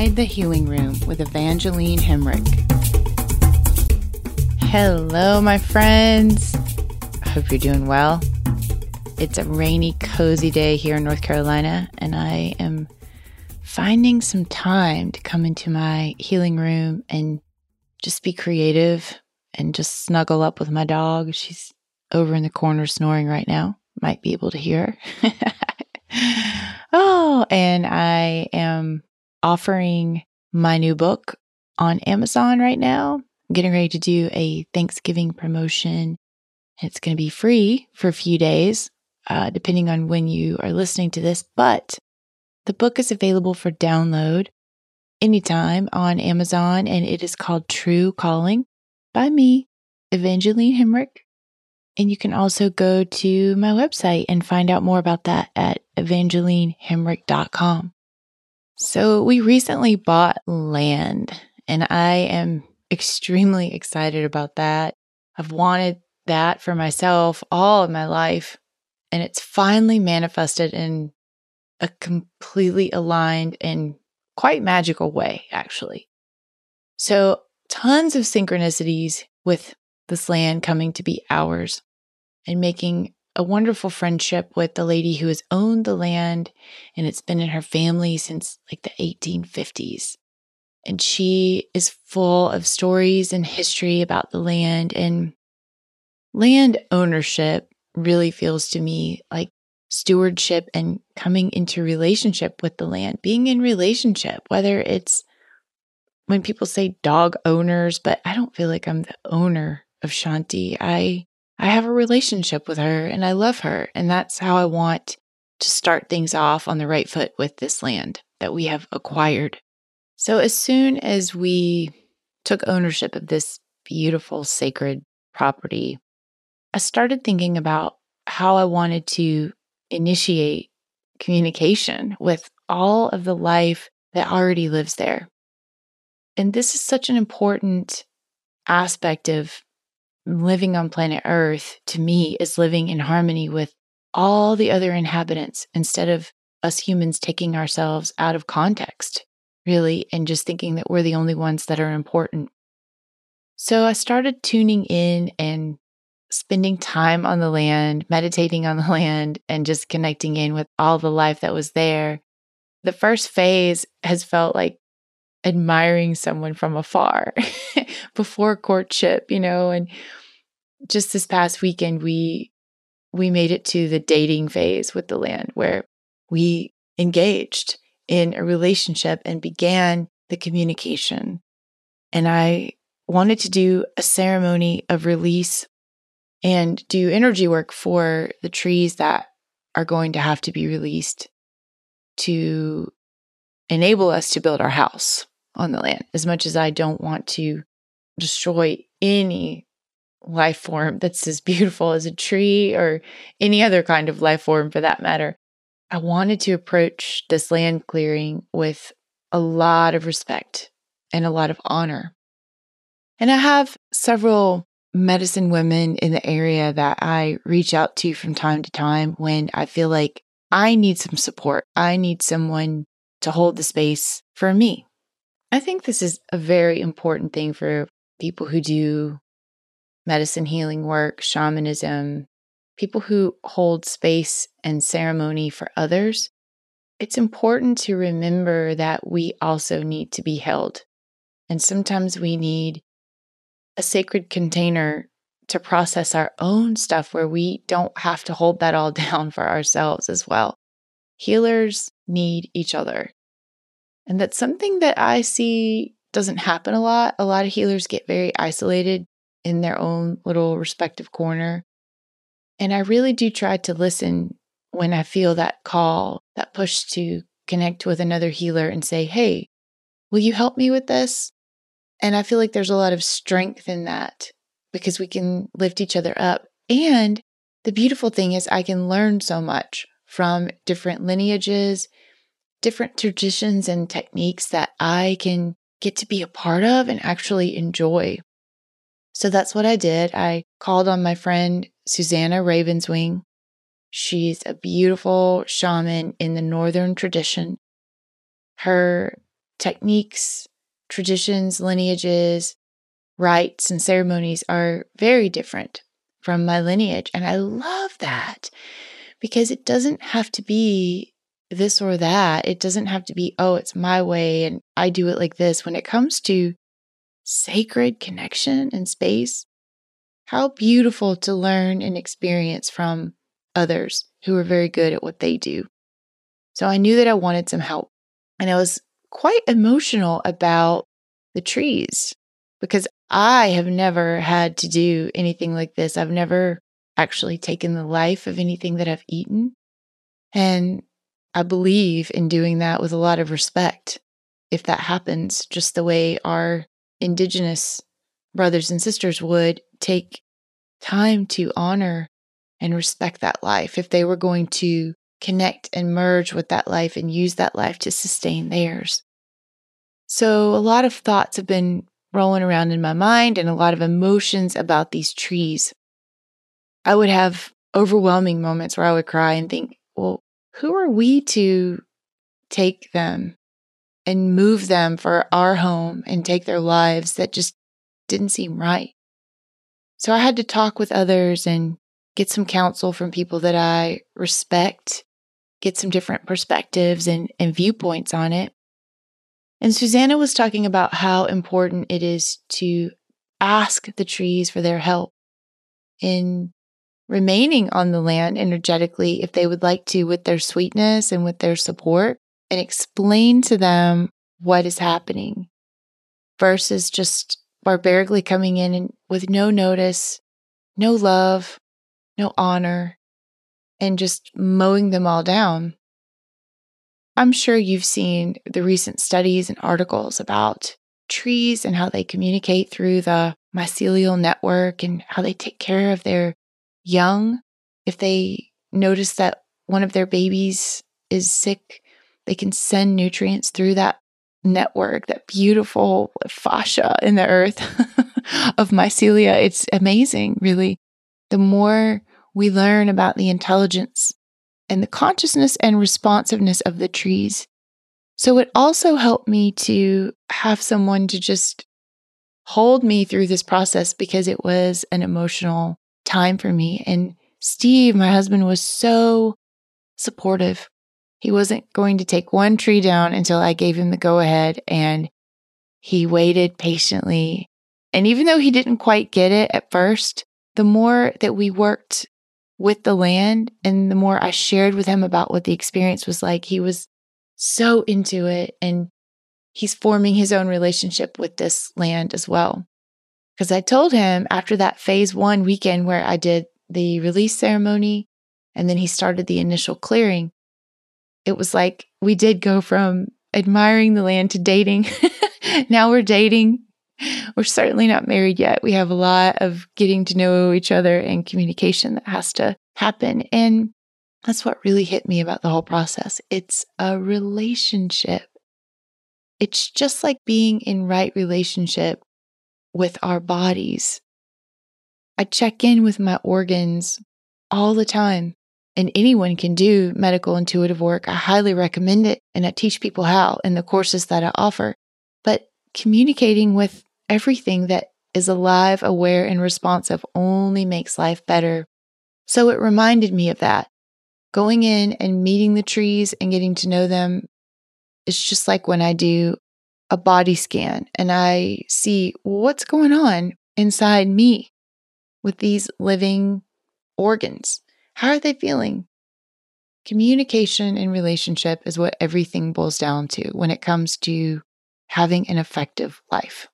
inside the healing room with Evangeline Hemrick. Hello, my friends. I hope you're doing well. It's a rainy, cozy day here in North Carolina, and I am finding some time to come into my healing room and just be creative and just snuggle up with my dog. She's over in the corner snoring right now. Might be able to hear. oh, and I am offering my new book on Amazon right now. I'm getting ready to do a Thanksgiving promotion. It's going to be free for a few days, uh, depending on when you are listening to this, but the book is available for download anytime on Amazon, and it is called True Calling by me, Evangeline Hemrick. And you can also go to my website and find out more about that at evangelinehemrick.com. So, we recently bought land, and I am extremely excited about that. I've wanted that for myself all of my life, and it's finally manifested in a completely aligned and quite magical way, actually. So, tons of synchronicities with this land coming to be ours and making a wonderful friendship with the lady who has owned the land and it's been in her family since like the 1850s. And she is full of stories and history about the land. And land ownership really feels to me like stewardship and coming into relationship with the land, being in relationship, whether it's when people say dog owners, but I don't feel like I'm the owner of Shanti. I I have a relationship with her and I love her. And that's how I want to start things off on the right foot with this land that we have acquired. So, as soon as we took ownership of this beautiful, sacred property, I started thinking about how I wanted to initiate communication with all of the life that already lives there. And this is such an important aspect of living on planet Earth to me is living in harmony with all the other inhabitants instead of us humans taking ourselves out of context, really, and just thinking that we're the only ones that are important. So I started tuning in and spending time on the land, meditating on the land, and just connecting in with all the life that was there. The first phase has felt like admiring someone from afar before courtship, you know, and just this past weekend we we made it to the dating phase with the land where we engaged in a relationship and began the communication. And I wanted to do a ceremony of release and do energy work for the trees that are going to have to be released to enable us to build our house on the land. As much as I don't want to destroy any life form that's as beautiful as a tree or any other kind of life form for that matter, I wanted to approach this land clearing with a lot of respect and a lot of honor. And I have several medicine women in the area that I reach out to from time to time when I feel like I need some support. I need someone to hold the space for me. I think this is a very important thing for people who do medicine healing work, shamanism, people who hold space and ceremony for others. It's important to remember that we also need to be held. And sometimes we need a sacred container to process our own stuff where we don't have to hold that all down for ourselves as well. Healers need each other. And that's something that I see doesn't happen a lot. A lot of healers get very isolated in their own little respective corner. And I really do try to listen when I feel that call, that push to connect with another healer and say, Hey, will you help me with this? And I feel like there's a lot of strength in that because we can lift each other up. And the beautiful thing is, I can learn so much from different lineages, different traditions and techniques that I can get to be a part of and actually enjoy. So that's what I did. I called on my friend Susannah Ravenswing. She's a beautiful shaman in the Northern tradition. Her techniques, traditions, lineages, rites, and ceremonies are very different from my lineage. And I love that because it doesn't have to be this or that. It doesn't have to be, oh, it's my way and I do it like this. When it comes to sacred connection and space, how beautiful to learn and experience from others who are very good at what they do. So I knew that I wanted some help. And I was quite emotional about the trees because I have never had to do anything like this. I've never actually taken the life of anything that I've eaten. And I believe in doing that with a lot of respect if that happens, just the way our indigenous brothers and sisters would take time to honor and respect that life if they were going to connect and merge with that life and use that life to sustain theirs. So, a lot of thoughts have been rolling around in my mind and a lot of emotions about these trees. I would have overwhelming moments where I would cry and think, well, who are we to take them and move them for our home and take their lives that just didn't seem right? So I had to talk with others and get some counsel from people that I respect, get some different perspectives and, and viewpoints on it. And Susannah was talking about how important it is to ask the trees for their help in remaining on the land energetically if they would like to with their sweetness and with their support and explain to them what is happening versus just barbarically coming in and with no notice, no love, no honor, and just mowing them all down. I'm sure you've seen the recent studies and articles about trees and how they communicate through the mycelial network and how they take care of their young. If they notice that one of their babies is sick, they can send nutrients through that network, that beautiful fascia in the earth of mycelia. It's amazing, really. The more we learn about the intelligence and the consciousness and responsiveness of the trees. So it also helped me to have someone to just hold me through this process because it was an emotional time for me. And Steve, my husband, was so supportive. He wasn't going to take one tree down until I gave him the go ahead. And he waited patiently. And even though he didn't quite get it at first, the more that we worked with the land and the more I shared with him about what the experience was like, he was so into it. And he's forming his own relationship with this land as well. Because I told him after that phase one weekend where I did the release ceremony and then he started the initial clearing, it was like we did go from admiring the land to dating. now we're dating we're certainly not married yet. We have a lot of getting to know each other and communication that has to happen. And that's what really hit me about the whole process. It's a relationship. It's just like being in right relationship with our bodies. I check in with my organs all the time, and anyone can do medical intuitive work. I highly recommend it, and I teach people how in the courses that I offer. But communicating with everything that is alive, aware, and responsive only makes life better. So it reminded me of that. Going in and meeting the trees and getting to know them is just like when I do a body scan and I see what's going on inside me with these living organs. How are they feeling? Communication and relationship is what everything boils down to when it comes to having an effective life.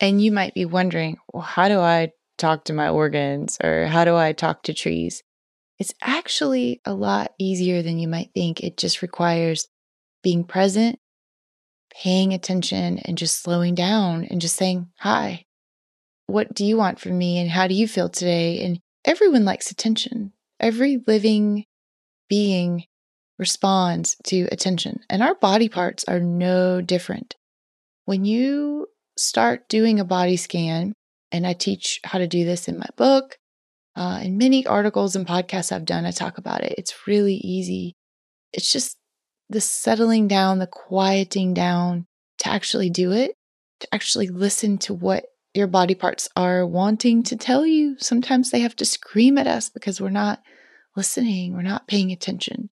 And you might be wondering, well, how do I talk to my organs or how do I talk to trees? It's actually a lot easier than you might think. It just requires being present, paying attention, and just slowing down and just saying, Hi, what do you want from me? And how do you feel today? And everyone likes attention. Every living being responds to attention, and our body parts are no different. When you start doing a body scan, and I teach how to do this in my book. Uh, in many articles and podcasts I've done, I talk about it. It's really easy. It's just the settling down, the quieting down to actually do it, to actually listen to what your body parts are wanting to tell you. Sometimes they have to scream at us because we're not listening, we're not paying attention.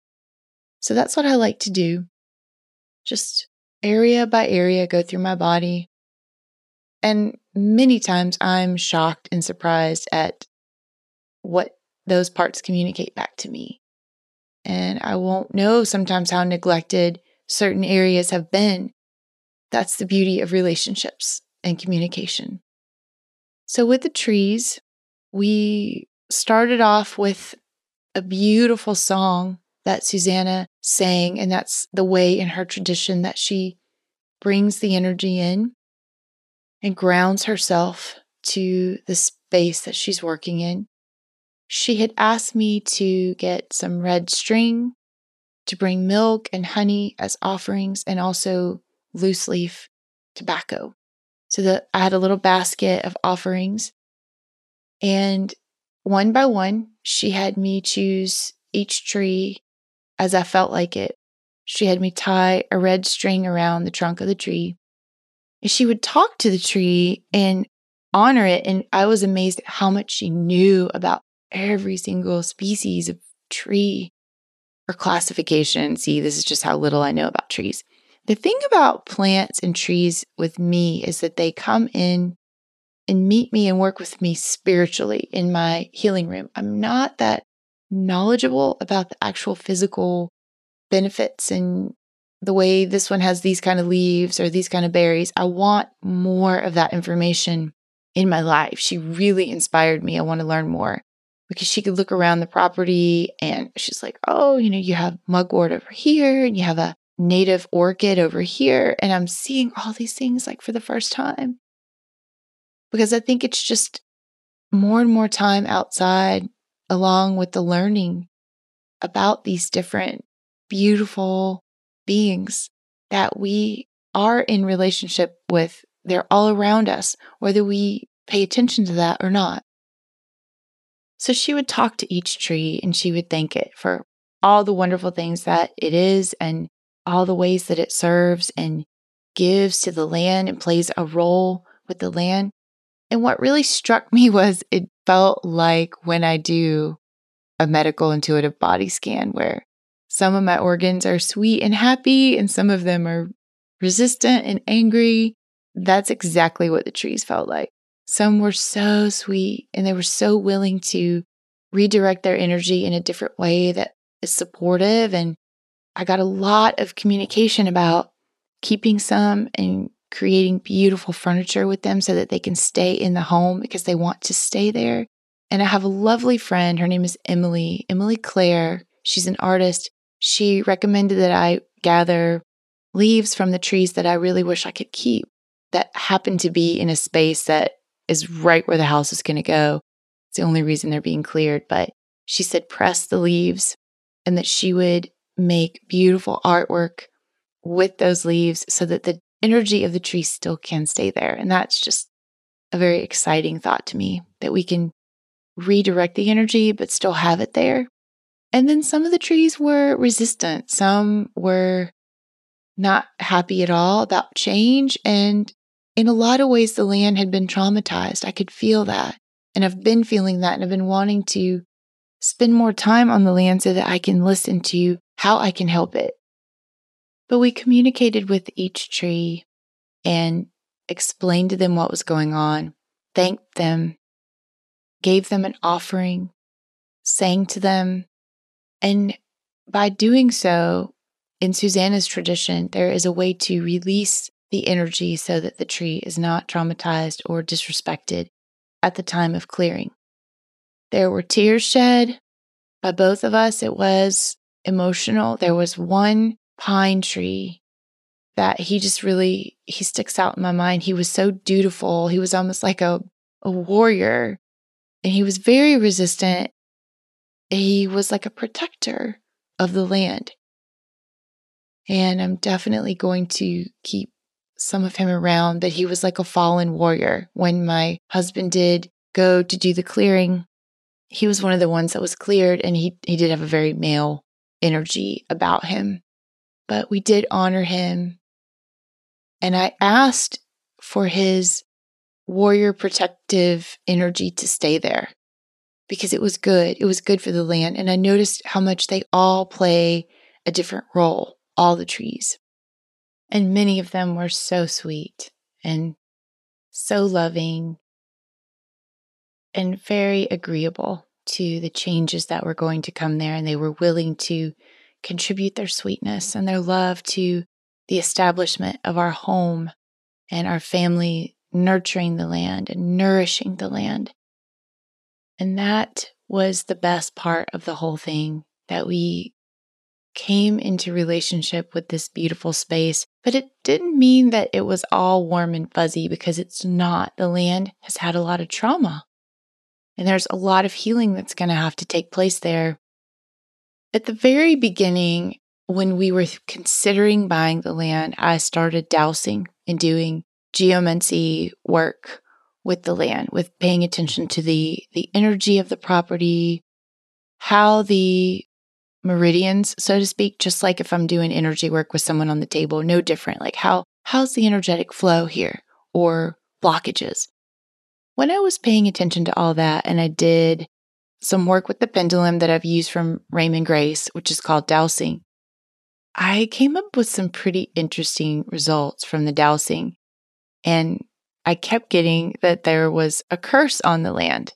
So that's what I like to do. Just area by area, go through my body. And many times I'm shocked and surprised at what those parts communicate back to me. And I won't know sometimes how neglected certain areas have been. That's the beauty of relationships and communication. So, with the trees, we started off with a beautiful song that Susannah sang, and that's the way in her tradition that she brings the energy in and grounds herself to the space that she's working in. She had asked me to get some red string, to bring milk and honey as offerings, and also loose leaf tobacco. So that I had a little basket of offerings. And one by one, she had me choose each tree as I felt like it. She had me tie a red string around the trunk of the tree. And she would talk to the tree and honor it. And I was amazed at how much she knew about every single species of tree or classification. See, this is just how little I know about trees. The thing about plants and trees with me is that they come in and meet me and work with me spiritually in my healing room. I'm not that knowledgeable about the actual physical benefits and the way this one has these kind of leaves or these kind of berries. I want more of that information in my life. She really inspired me. I want to learn more because she could look around the property and she's like, oh, you know, you have mugwort over here and you have a native orchid over here. And I'm seeing all these things like for the first time. Because I think it's just more and more time outside, along with the learning about these different beautiful beings that we are in relationship with. They're all around us, whether we pay attention to that or not. So she would talk to each tree and she would thank it for all the wonderful things that it is and all the ways that it serves and gives to the land and plays a role with the land. And what really struck me was it felt like when I do a medical intuitive body scan, where some of my organs are sweet and happy, and some of them are resistant and angry. That's exactly what the trees felt like. Some were so sweet and they were so willing to redirect their energy in a different way that is supportive and I got a lot of communication about keeping some and creating beautiful furniture with them so that they can stay in the home because they want to stay there. And I have a lovely friend. Her name is Emily, Emily Clare. She's an artist. She recommended that I gather leaves from the trees that I really wish I could keep that happen to be in a space that is right where the house is going to go. It's the only reason they're being cleared. But she said, press the leaves and that she would make beautiful artwork with those leaves so that the energy of the tree still can stay there. And that's just a very exciting thought to me that we can redirect the energy but still have it there. And then some of the trees were resistant, some were not happy at all about change. And in a lot of ways, the land had been traumatized. I could feel that. And I've been feeling that and I've been wanting to spend more time on the land so that I can listen to how I can help it. But we communicated with each tree and explained to them what was going on, thanked them, gave them an offering, sang to them. And by doing so, in Susannah's tradition, there is a way to release the energy so that the tree is not traumatized or disrespected at the time of clearing. There were tears shed by both of us. It was emotional. There was one pine tree that he just really he sticks out in my mind. He was so dutiful. He was almost like a, a warrior. And he was very resistant. He was like a protector of the land. And I'm definitely going to keep some of him around, but he was like a fallen warrior. When my husband did go to do the clearing, he was one of the ones that was cleared and he he did have a very male energy about him. but we did honor him. And I asked for his warrior protective energy to stay there because it was good. It was good for the land. And I noticed how much they all play a different role, all the trees. And many of them were so sweet and so loving and very agreeable to the changes that were going to come there. And they were willing to contribute their sweetness and their love to the establishment of our home and our family nurturing the land and nourishing the land. And that was the best part of the whole thing that we came into relationship with this beautiful space. But it didn't mean that it was all warm and fuzzy because it's not. The land has had a lot of trauma. And there's a lot of healing that's going to have to take place there. At the very beginning, when we were considering buying the land, I started dowsing and doing geomancy work with the land, with paying attention to the the energy of the property, how the meridians, so to speak, just like if I'm doing energy work with someone on the table, no different. Like how how's the energetic flow here or blockages? When I was paying attention to all that and I did some work with the pendulum that I've used from Raymond Grace, which is called dowsing, I came up with some pretty interesting results from the dowsing. And I kept getting that there was a curse on the land.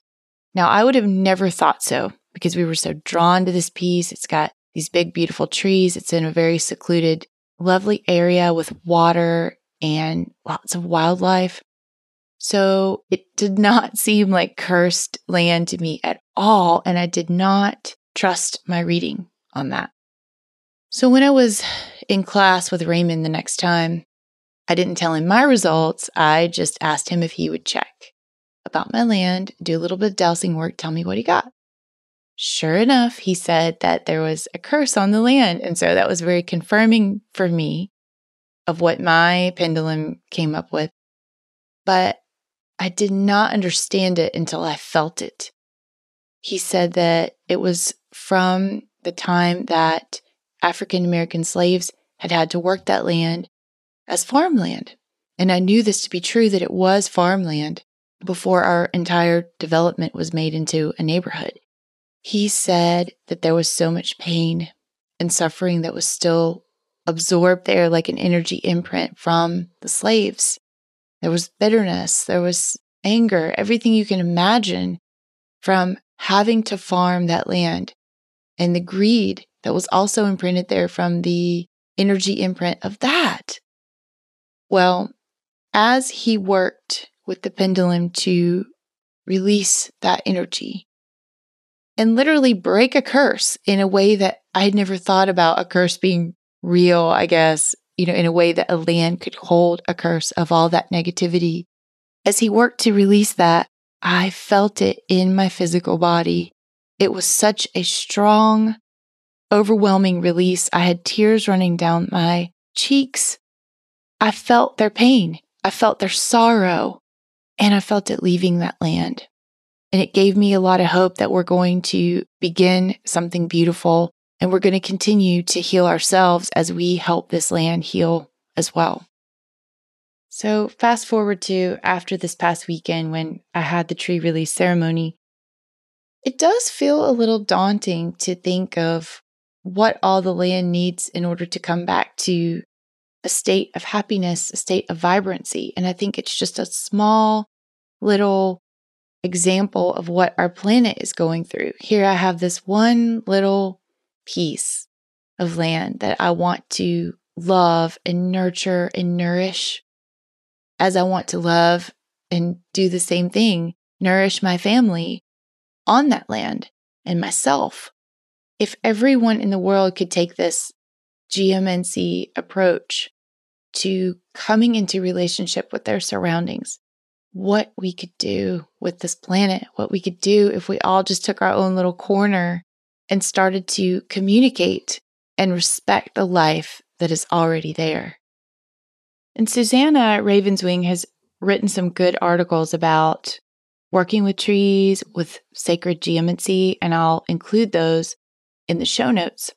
Now, I would have never thought so because we were so drawn to this piece. It's got these big, beautiful trees. It's in a very secluded, lovely area with water and lots of wildlife. So it did not seem like cursed land to me at all. And I did not trust my reading on that. So when I was in class with Raymond the next time, I didn't tell him my results. I just asked him if he would check about my land, do a little bit of dowsing work, tell me what he got. Sure enough, he said that there was a curse on the land. And so that was very confirming for me of what my pendulum came up with. But I did not understand it until I felt it. He said that it was from the time that African American slaves had had to work that land as farmland. And I knew this to be true that it was farmland before our entire development was made into a neighborhood. He said that there was so much pain and suffering that was still absorbed there like an energy imprint from the slaves. There was bitterness, there was anger, everything you can imagine from having to farm that land and the greed that was also imprinted there from the energy imprint of that. Well, as he worked with the pendulum to release that energy and literally break a curse in a way that I had never thought about a curse being real, I guess, you know, in a way that a land could hold a curse of all that negativity. As he worked to release that, I felt it in my physical body. It was such a strong, overwhelming release. I had tears running down my cheeks. I felt their pain. I felt their sorrow and I felt it leaving that land. And it gave me a lot of hope that we're going to begin something beautiful and we're going to continue to heal ourselves as we help this land heal as well. So, fast forward to after this past weekend when I had the tree release ceremony, it does feel a little daunting to think of what all the land needs in order to come back to a state of happiness, a state of vibrancy. And I think it's just a small little example of what our planet is going through. Here I have this one little piece of land that I want to love and nurture and nourish as I want to love and do the same thing, nourish my family on that land and myself. If everyone in the world could take this geomancy approach to coming into relationship with their surroundings, what we could do with this planet, what we could do if we all just took our own little corner and started to communicate and respect the life that is already there. And Susannah Ravenswing has written some good articles about working with trees, with sacred geomancy, and I'll include those in the show notes.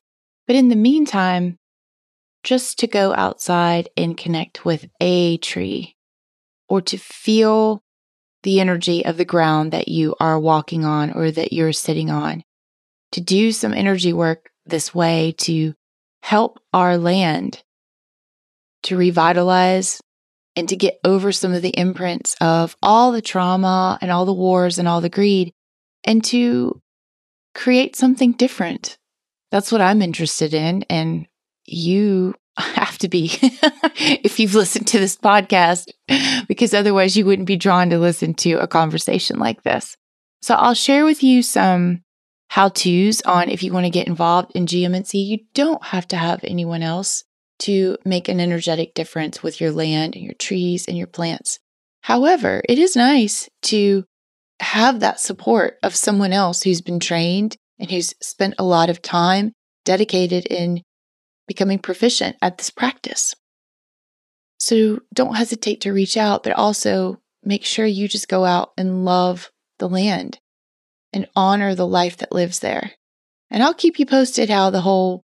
But in the meantime, just to go outside and connect with a tree or to feel the energy of the ground that you are walking on or that you're sitting on. To do some energy work this way to help our land to revitalize and to get over some of the imprints of all the trauma and all the wars and all the greed and to create something different. That's what I'm interested in. And you to be if you've listened to this podcast, because otherwise you wouldn't be drawn to listen to a conversation like this. So I'll share with you some how to's on if you want to get involved in geomancy. You don't have to have anyone else to make an energetic difference with your land and your trees and your plants. However, it is nice to have that support of someone else who's been trained and who's spent a lot of time dedicated in becoming proficient at this practice. So don't hesitate to reach out, but also make sure you just go out and love the land and honor the life that lives there. And I'll keep you posted how the whole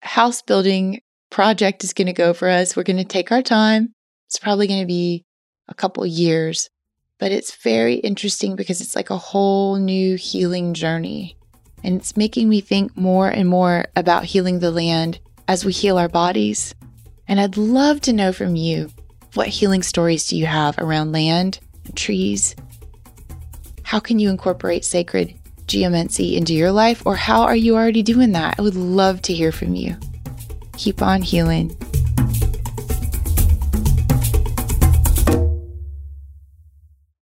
house building project is going to go for us. We're going to take our time. It's probably going to be a couple years, but it's very interesting because it's like a whole new healing journey. And it's making me think more and more about healing the land as we heal our bodies. And I'd love to know from you what healing stories do you have around land trees? How can you incorporate sacred geomancy into your life, or how are you already doing that? I would love to hear from you. Keep on healing.